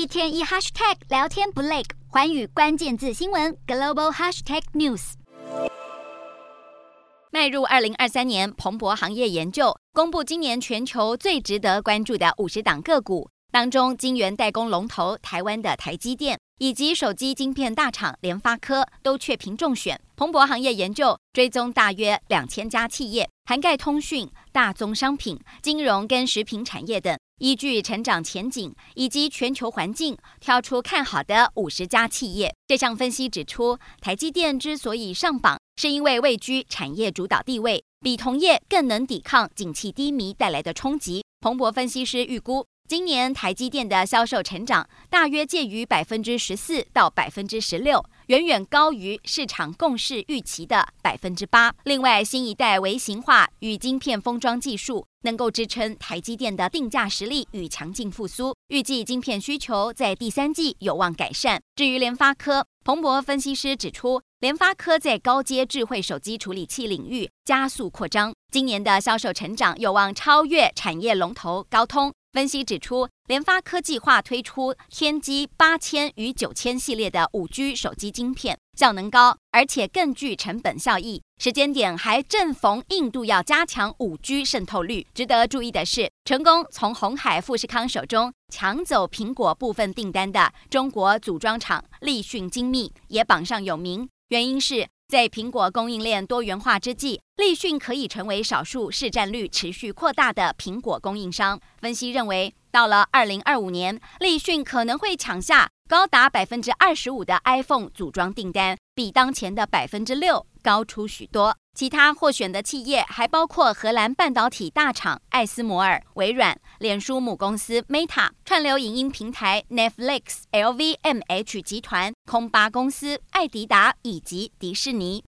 一天一 hashtag 聊天不累，环宇关键字新闻 global hashtag news。迈入二零二三年，彭博行业研究公布今年全球最值得关注的五十档个股，当中晶圆代工龙头台湾的台积电。以及手机晶片大厂联发科都确评中选。彭博行业研究追踪大约两千家企业，涵盖通讯、大宗商品、金融跟食品产业等，依据成长前景以及全球环境，挑出看好的五十家企业。这项分析指出，台积电之所以上榜，是因为位居产业主导地位，比同业更能抵抗景气低迷带来的冲击。彭博分析师预估。今年台积电的销售成长大约介于百分之十四到百分之十六，远远高于市场共识预期的百分之八。另外，新一代微型化与晶片封装技术能够支撑台积电的定价实力与强劲复苏，预计晶片需求在第三季有望改善。至于联发科，彭博分析师指出，联发科在高阶智慧手机处理器领域加速扩张，今年的销售成长有望超越产业龙头高通。分析指出，联发科计划推出天玑八千与九千系列的五 G 手机晶片，效能高，而且更具成本效益。时间点还正逢印度要加强五 G 渗透率。值得注意的是，成功从鸿海富士康手中抢走苹果部分订单的中国组装厂立讯精密也榜上有名。原因是。在苹果供应链多元化之际，立讯可以成为少数市占率持续扩大的苹果供应商。分析认为，到了二零二五年，立讯可能会抢下高达百分之二十五的 iPhone 组装订单，比当前的百分之六高出许多。其他获选的企业还包括荷兰半导体大厂艾斯摩尔、微软、脸书母公司 Meta、串流影音平台 Netflix、LVMH 集团、空巴公司、爱迪达以及迪士尼。